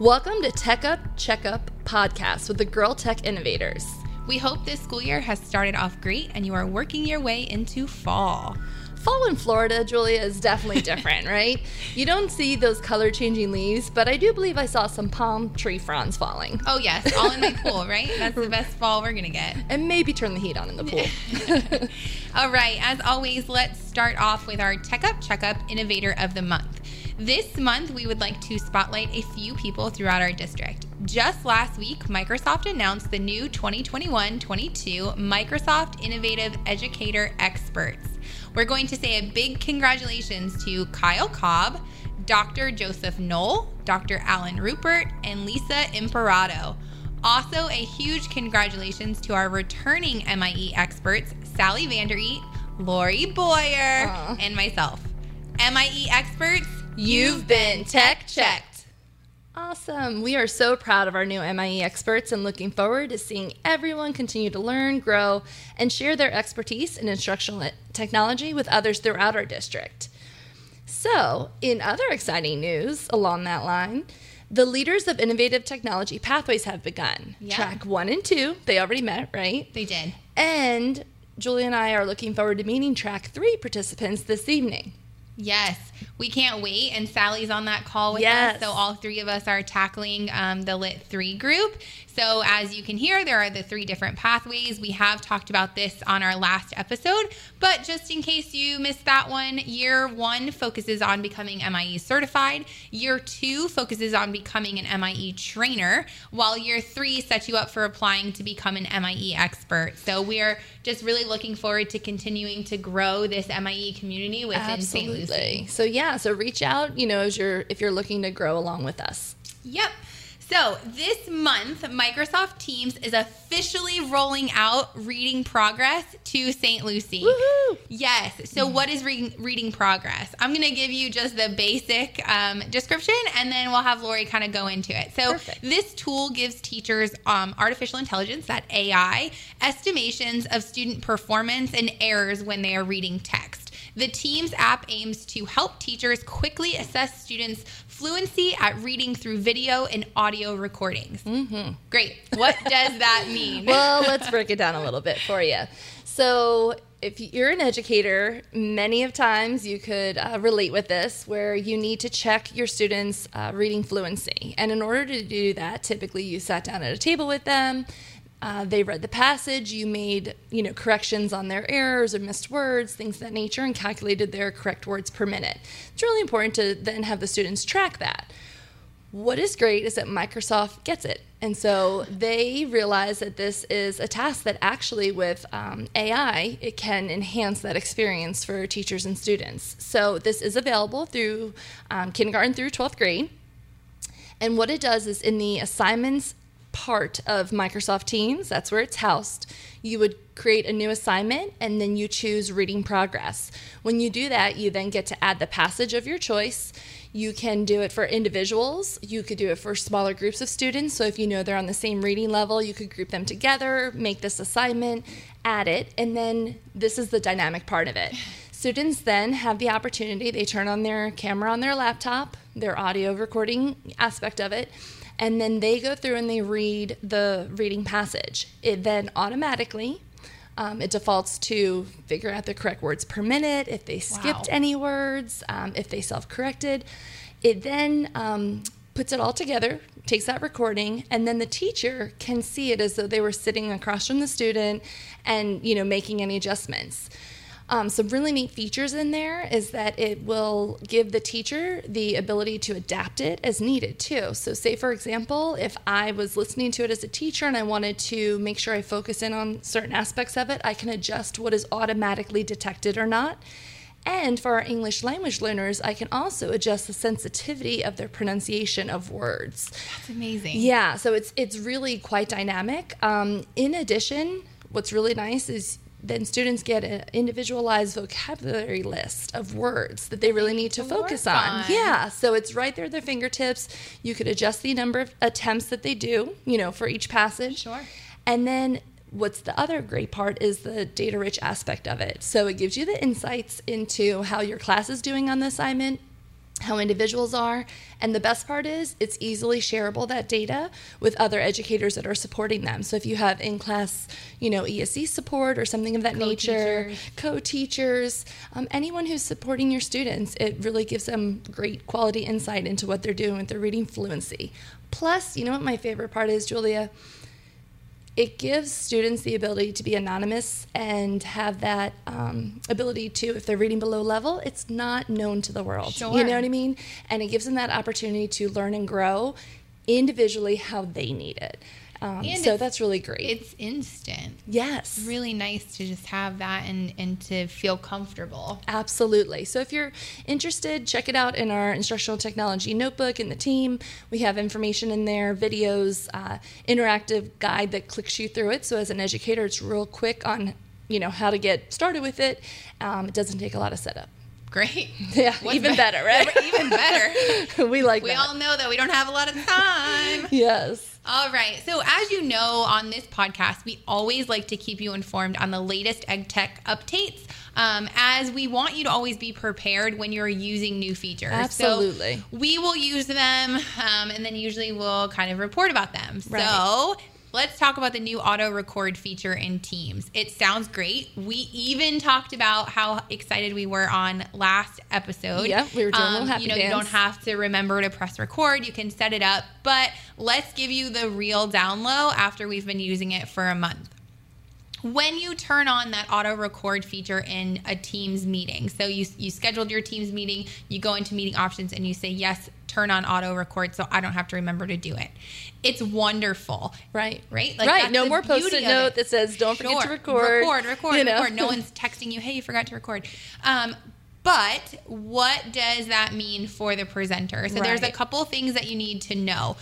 Welcome to Tech Up Checkup Podcast with the Girl Tech Innovators. We hope this school year has started off great and you are working your way into fall. Fall in Florida, Julia, is definitely different, right? You don't see those color changing leaves, but I do believe I saw some palm tree fronds falling. Oh, yes, all in my pool, right? That's the best fall we're going to get. And maybe turn the heat on in the pool. all right, as always, let's start off with our Tech Up Checkup Innovator of the Month. This month, we would like to spotlight a few people throughout our district. Just last week, Microsoft announced the new 2021 22 Microsoft Innovative Educator Experts. We're going to say a big congratulations to Kyle Cobb, Dr. Joseph Knoll, Dr. Alan Rupert, and Lisa Imperato. Also, a huge congratulations to our returning MIE experts, Sally Vandereet, Lori Boyer, Aww. and myself. MIE experts, You've been tech checked. Awesome. We are so proud of our new MIE experts and looking forward to seeing everyone continue to learn, grow, and share their expertise in instructional technology with others throughout our district. So, in other exciting news along that line, the leaders of innovative technology pathways have begun. Yeah. Track one and two, they already met, right? They did. And Julie and I are looking forward to meeting track three participants this evening. Yes, we can't wait. And Sally's on that call with yes. us. So all three of us are tackling um, the Lit 3 group. So as you can hear, there are the three different pathways. We have talked about this on our last episode, but just in case you missed that one, year one focuses on becoming MIE certified. Year two focuses on becoming an MIE trainer, while year three sets you up for applying to become an MIE expert. So we are just really looking forward to continuing to grow this MIE community within Absolutely. St. Lucie. So yeah, so reach out, you know, as you're if you're looking to grow along with us. Yep. So, this month, Microsoft Teams is officially rolling out Reading Progress to St. Lucie. Woohoo! Yes. So, what is re- Reading Progress? I'm going to give you just the basic um, description and then we'll have Lori kind of go into it. So, Perfect. this tool gives teachers um, artificial intelligence, that AI, estimations of student performance and errors when they are reading text. The Teams app aims to help teachers quickly assess students' fluency at reading through video and audio recordings. Mm-hmm. Great. What does that mean? well, let's break it down a little bit for you. So, if you're an educator, many of times you could uh, relate with this where you need to check your students' uh, reading fluency. And in order to do that, typically you sat down at a table with them, uh, they read the passage, you made you know corrections on their errors or missed words, things of that nature, and calculated their correct words per minute. It's really important to then have the students track that. What is great is that Microsoft gets it. And so they realize that this is a task that actually, with um, AI, it can enhance that experience for teachers and students. So this is available through um, kindergarten through 12th grade. And what it does is in the assignments part of Microsoft Teams, that's where it's housed, you would create a new assignment and then you choose reading progress. When you do that, you then get to add the passage of your choice. You can do it for individuals. You could do it for smaller groups of students. So if you know they're on the same reading level, you could group them together, make this assignment, add it, and then this is the dynamic part of it. Students then have the opportunity, they turn on their camera on their laptop, their audio recording aspect of it, and then they go through and they read the reading passage. It then automatically um, it defaults to figure out the correct words per minute, if they skipped wow. any words, um, if they self corrected. It then um, puts it all together, takes that recording, and then the teacher can see it as though they were sitting across from the student and, you know, making any adjustments. Um, some really neat features in there is that it will give the teacher the ability to adapt it as needed too. So, say for example, if I was listening to it as a teacher and I wanted to make sure I focus in on certain aspects of it, I can adjust what is automatically detected or not. And for our English language learners, I can also adjust the sensitivity of their pronunciation of words. That's amazing. Yeah, so it's it's really quite dynamic. Um, in addition, what's really nice is then students get an individualized vocabulary list of words that they really need to focus on. on. Yeah, so it's right there at their fingertips. You could adjust the number of attempts that they do, you know, for each passage. Sure. And then what's the other great part is the data rich aspect of it. So it gives you the insights into how your class is doing on the assignment. How individuals are. And the best part is it's easily shareable that data with other educators that are supporting them. So if you have in class, you know, ESE support or something of that nature, co-teachers, um, anyone who's supporting your students, it really gives them great quality insight into what they're doing with their reading fluency. Plus, you know what my favorite part is, Julia? It gives students the ability to be anonymous and have that um, ability to, if they're reading below level, it's not known to the world. Sure. You know what I mean? And it gives them that opportunity to learn and grow individually how they need it. Um, so that's really great. It's instant. yes. It's really nice to just have that and, and to feel comfortable. Absolutely. So if you're interested, check it out in our instructional technology notebook in the team. We have information in there, videos, uh, interactive guide that clicks you through it. So as an educator, it's real quick on you know how to get started with it. Um, it doesn't take a lot of setup. Great. Yeah, What's even be- better, right? even better. we like We that. all know that we don't have a lot of time. yes. All right. So, as you know, on this podcast, we always like to keep you informed on the latest EdTech updates, um, as we want you to always be prepared when you're using new features. Absolutely. So we will use them, um, and then usually we'll kind of report about them. Right. So. Let's talk about the new auto record feature in Teams. It sounds great. We even talked about how excited we were on last episode. Yep, we were doing a little um, happy You know, you don't have to remember to press record. You can set it up, but let's give you the real down low after we've been using it for a month. When you turn on that auto record feature in a Teams meeting, so you, you scheduled your Teams meeting, you go into meeting options and you say, Yes, turn on auto record so I don't have to remember to do it. It's wonderful. Right. Right? Like, right. No more beauty post-it note that says "Don't forget to record." Record, record, you know? record. No one's texting you, hey, you forgot to record. Um, but what does that mean for the presenter? So there's a couple things that you need to know.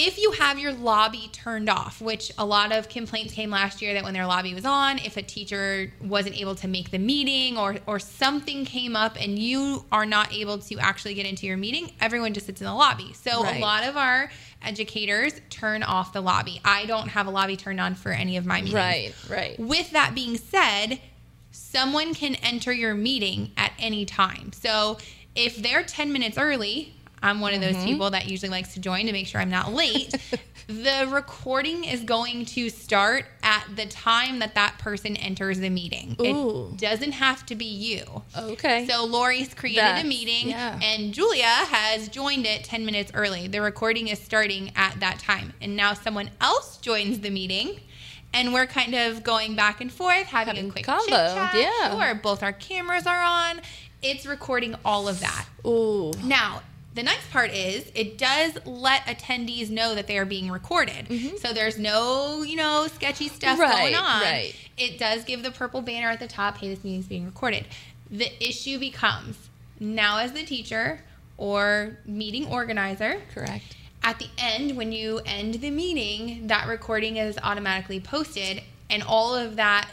If you have your lobby turned off, which a lot of complaints came last year that when their lobby was on, if a teacher wasn't able to make the meeting or or something came up and you are not able to actually get into your meeting, everyone just sits in the lobby. So Right. a lot of our educators turn off the lobby. I don't have a lobby turned on for any of my meetings. Right. Right. With that being said, someone can enter your meeting at any time. So if they're 10 minutes early, I'm one of those mm-hmm. people that usually likes to join to make sure I'm not late. the recording is going to start at the time that that person enters the meeting. Ooh. It doesn't have to be you. Okay. So Lori's created That's- a meeting yeah. and Julia has joined it 10 minutes early. The recording is starting at that time. And now someone else joins the meeting and we're kind of going back and forth, having, Having a quick combo, chit-chat. yeah. Sure, both our cameras are on. It's recording all of that. Ooh. Now, the nice part is it does let attendees know that they are being recorded. So there's no, you know, sketchy stuff Mm-hmm. Right, going on. right. It does give the purple banner at the top, hey, this meeting's being recorded. The issue becomes now as the teacher or meeting organizer, Correct. at the end, when you end the meeting, that recording is automatically posted, and all of that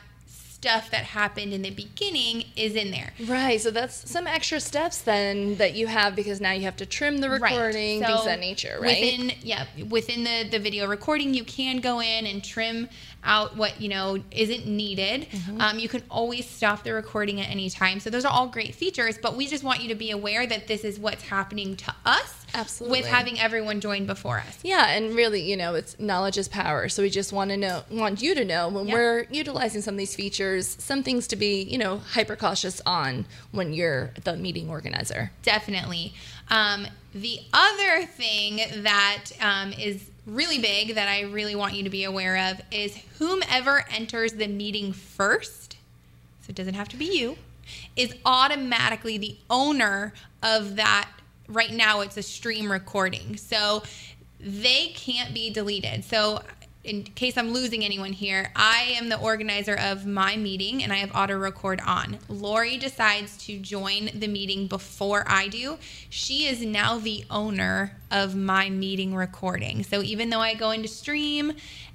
stuff that happened in the beginning is in there. Right. So that's some extra steps then that you have because now you have to trim the recording, Right. things So of that nature, right? Within yeah, within the the video recording, you can go in and trim out what you know isn't needed. Mm-hmm. Um, you can always stop the recording at any time. So those are all great features. But we just want you to be aware that this is what's happening to us. Absolutely. With having everyone join before us. Yeah, and really, you know, it's knowledge is power. So we just want to know, want you to know when Yeah. we're utilizing some of these features, some things to be, you know, hyper cautious on when you're the meeting organizer. Definitely. Um, the other thing that um, is really big that I really want you to be aware of is whomever enters the meeting first, so it doesn't have to be you, is automatically the owner of that. Right now, it's a stream recording. So they can't be deleted. So, in case I'm losing anyone here, I am the organizer of my meeting and I have auto record on. Lori decides to join the meeting before I do. She is now the owner of my meeting recording. So even though I go into stream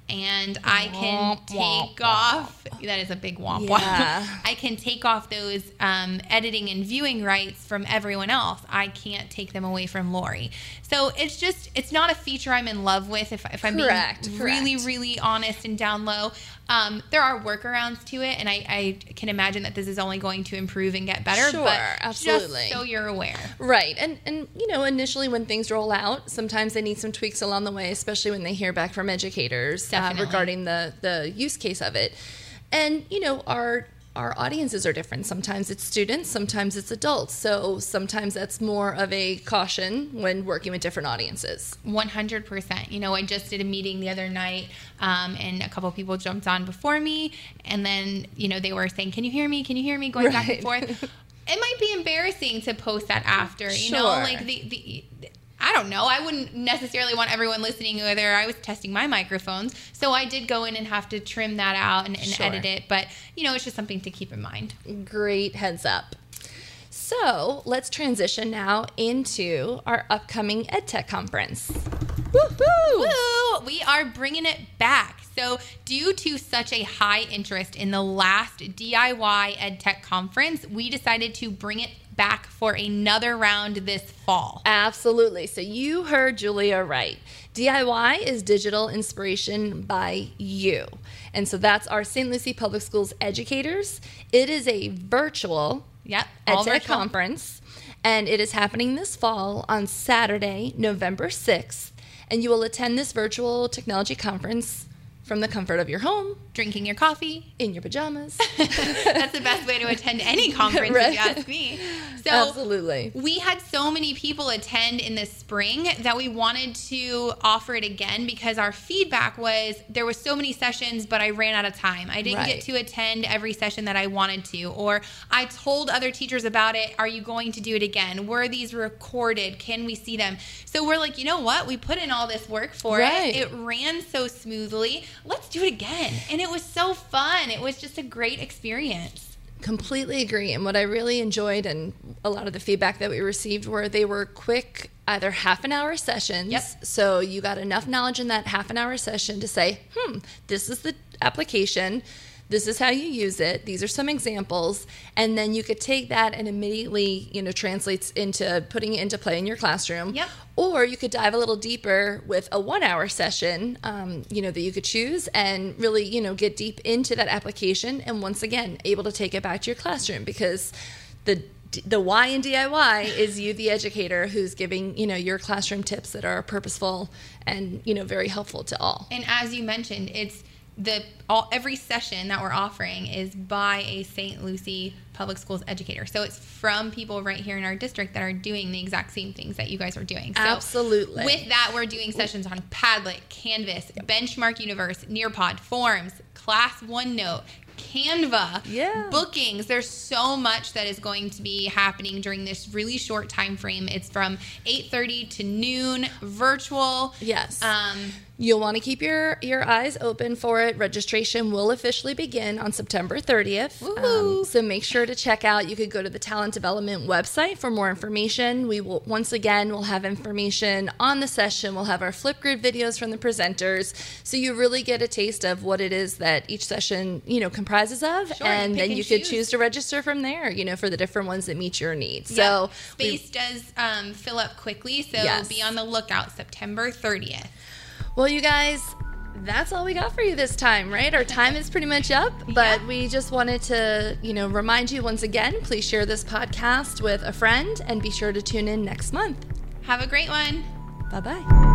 and I can Womp, take womp, off, that is a big womp Yeah. womp. I can take off those um, editing and viewing rights from everyone else. I can't take them away from Lori. So it's just, it's not a feature I'm in love with. If, if I'm Correct, being really, really honest and down low, um, there are workarounds to it, and I, I can imagine that this is only going to improve and get better. Sure, but absolutely. Just so you're aware. Right. And and you know, initially when things roll out, sometimes they need some tweaks along the way, especially when they hear back from educators uh, regarding the the use case of it. And you know, our our audiences are different. Sometimes it's students, sometimes it's adults. So sometimes that's more of a caution when working with different audiences. 100%. You know, I just did a meeting the other night, um, and a couple of people jumped on before me, and then, you know, they were saying, Can you hear me? Can you hear me? Going back and forth. It might be embarrassing to post that after, you know, like the, the, I don't know. I wouldn't necessarily want everyone listening whether I was testing my microphones. So I did go in and have to trim that out and, and Sure. edit it. But, you know, it's just something to keep in mind. Great heads up. So let's transition now into our upcoming EdTech conference. Woohoo! Woo! We are bringing it back. So, due to such a high interest in the last DIY EdTech conference, we decided to bring it back for another round this fall. Absolutely. So you heard Julia right. DIY is digital inspiration by you. And so that's our St. Lucie Public Schools educators. It is a virtual Yep, EdTech virtual. conference, and it is happening this fall on Saturday, November 6th. And you will attend this virtual technology conference from the comfort of your home, Drinking your coffee. in your pajamas. That's the best way to attend any conference, Right. if you ask me. So, Absolutely. We had so many people attend in the spring that we wanted to offer it again because our feedback was there was so many sessions, but I ran out of time. I didn't Right. get to attend every session that I wanted to, or I told other teachers about it. Are you going to do it again? Were these recorded? Can we see them? So we're like, you know what? We put in all this work for Right. it. It ran so smoothly. Let's do it again. And it was so fun. It was just a great experience. Completely agree. And what I really enjoyed, and a lot of the feedback that we received, were they were quick, either half an hour sessions. Yep. So you got enough knowledge in that half an hour session to say, hmm, this is the application. This is how you use it. These are some examples. And then you could take that and immediately, you know, translates into putting it into play in your classroom. Yep. Or you could dive a little deeper with a one hour session, um, you know, that you could choose and really, you know, get deep into that application. And once again, able to take it back to your classroom because the the why in DIY is you, the educator, who's giving you know your classroom tips that are purposeful and you know very helpful to all. And as you mentioned, it's the all every session that we're offering is by a St. Lucie Public Schools educator. So it's from people right here in our district that are doing the exact same things that you guys are doing. So Absolutely. With that, we're doing sessions on Padlet, Canvas, Benchmark Universe, Nearpod, Forms, Class OneNote, Canva, Yeah. bookings. There's so much that is going to be happening during this really short time frame. It's from 8:30 to noon, virtual. Yes. Um, You'll want to keep your, your eyes open for it. Registration will officially begin on September 30th. Woohoo. so make sure to check out. You could go to the talent development website for more information. We will once again we'll have information on the session. We'll have our Flipgrid videos from the presenters, so you really get a taste of what it is that each session you know comprises of, Sure, and then and you could choose. choose to register from there. You know for the different ones that meet your needs. Yeah, So we- space does um, fill up quickly, so Yes. be on the lookout. September 30th. Well, you guys, that's all we got for you this time, right? Our time is pretty much up, but Yeah. we just wanted to, you know, remind you once again, please share this podcast with a friend and be sure to tune in next month. Have a great one. Bye-bye.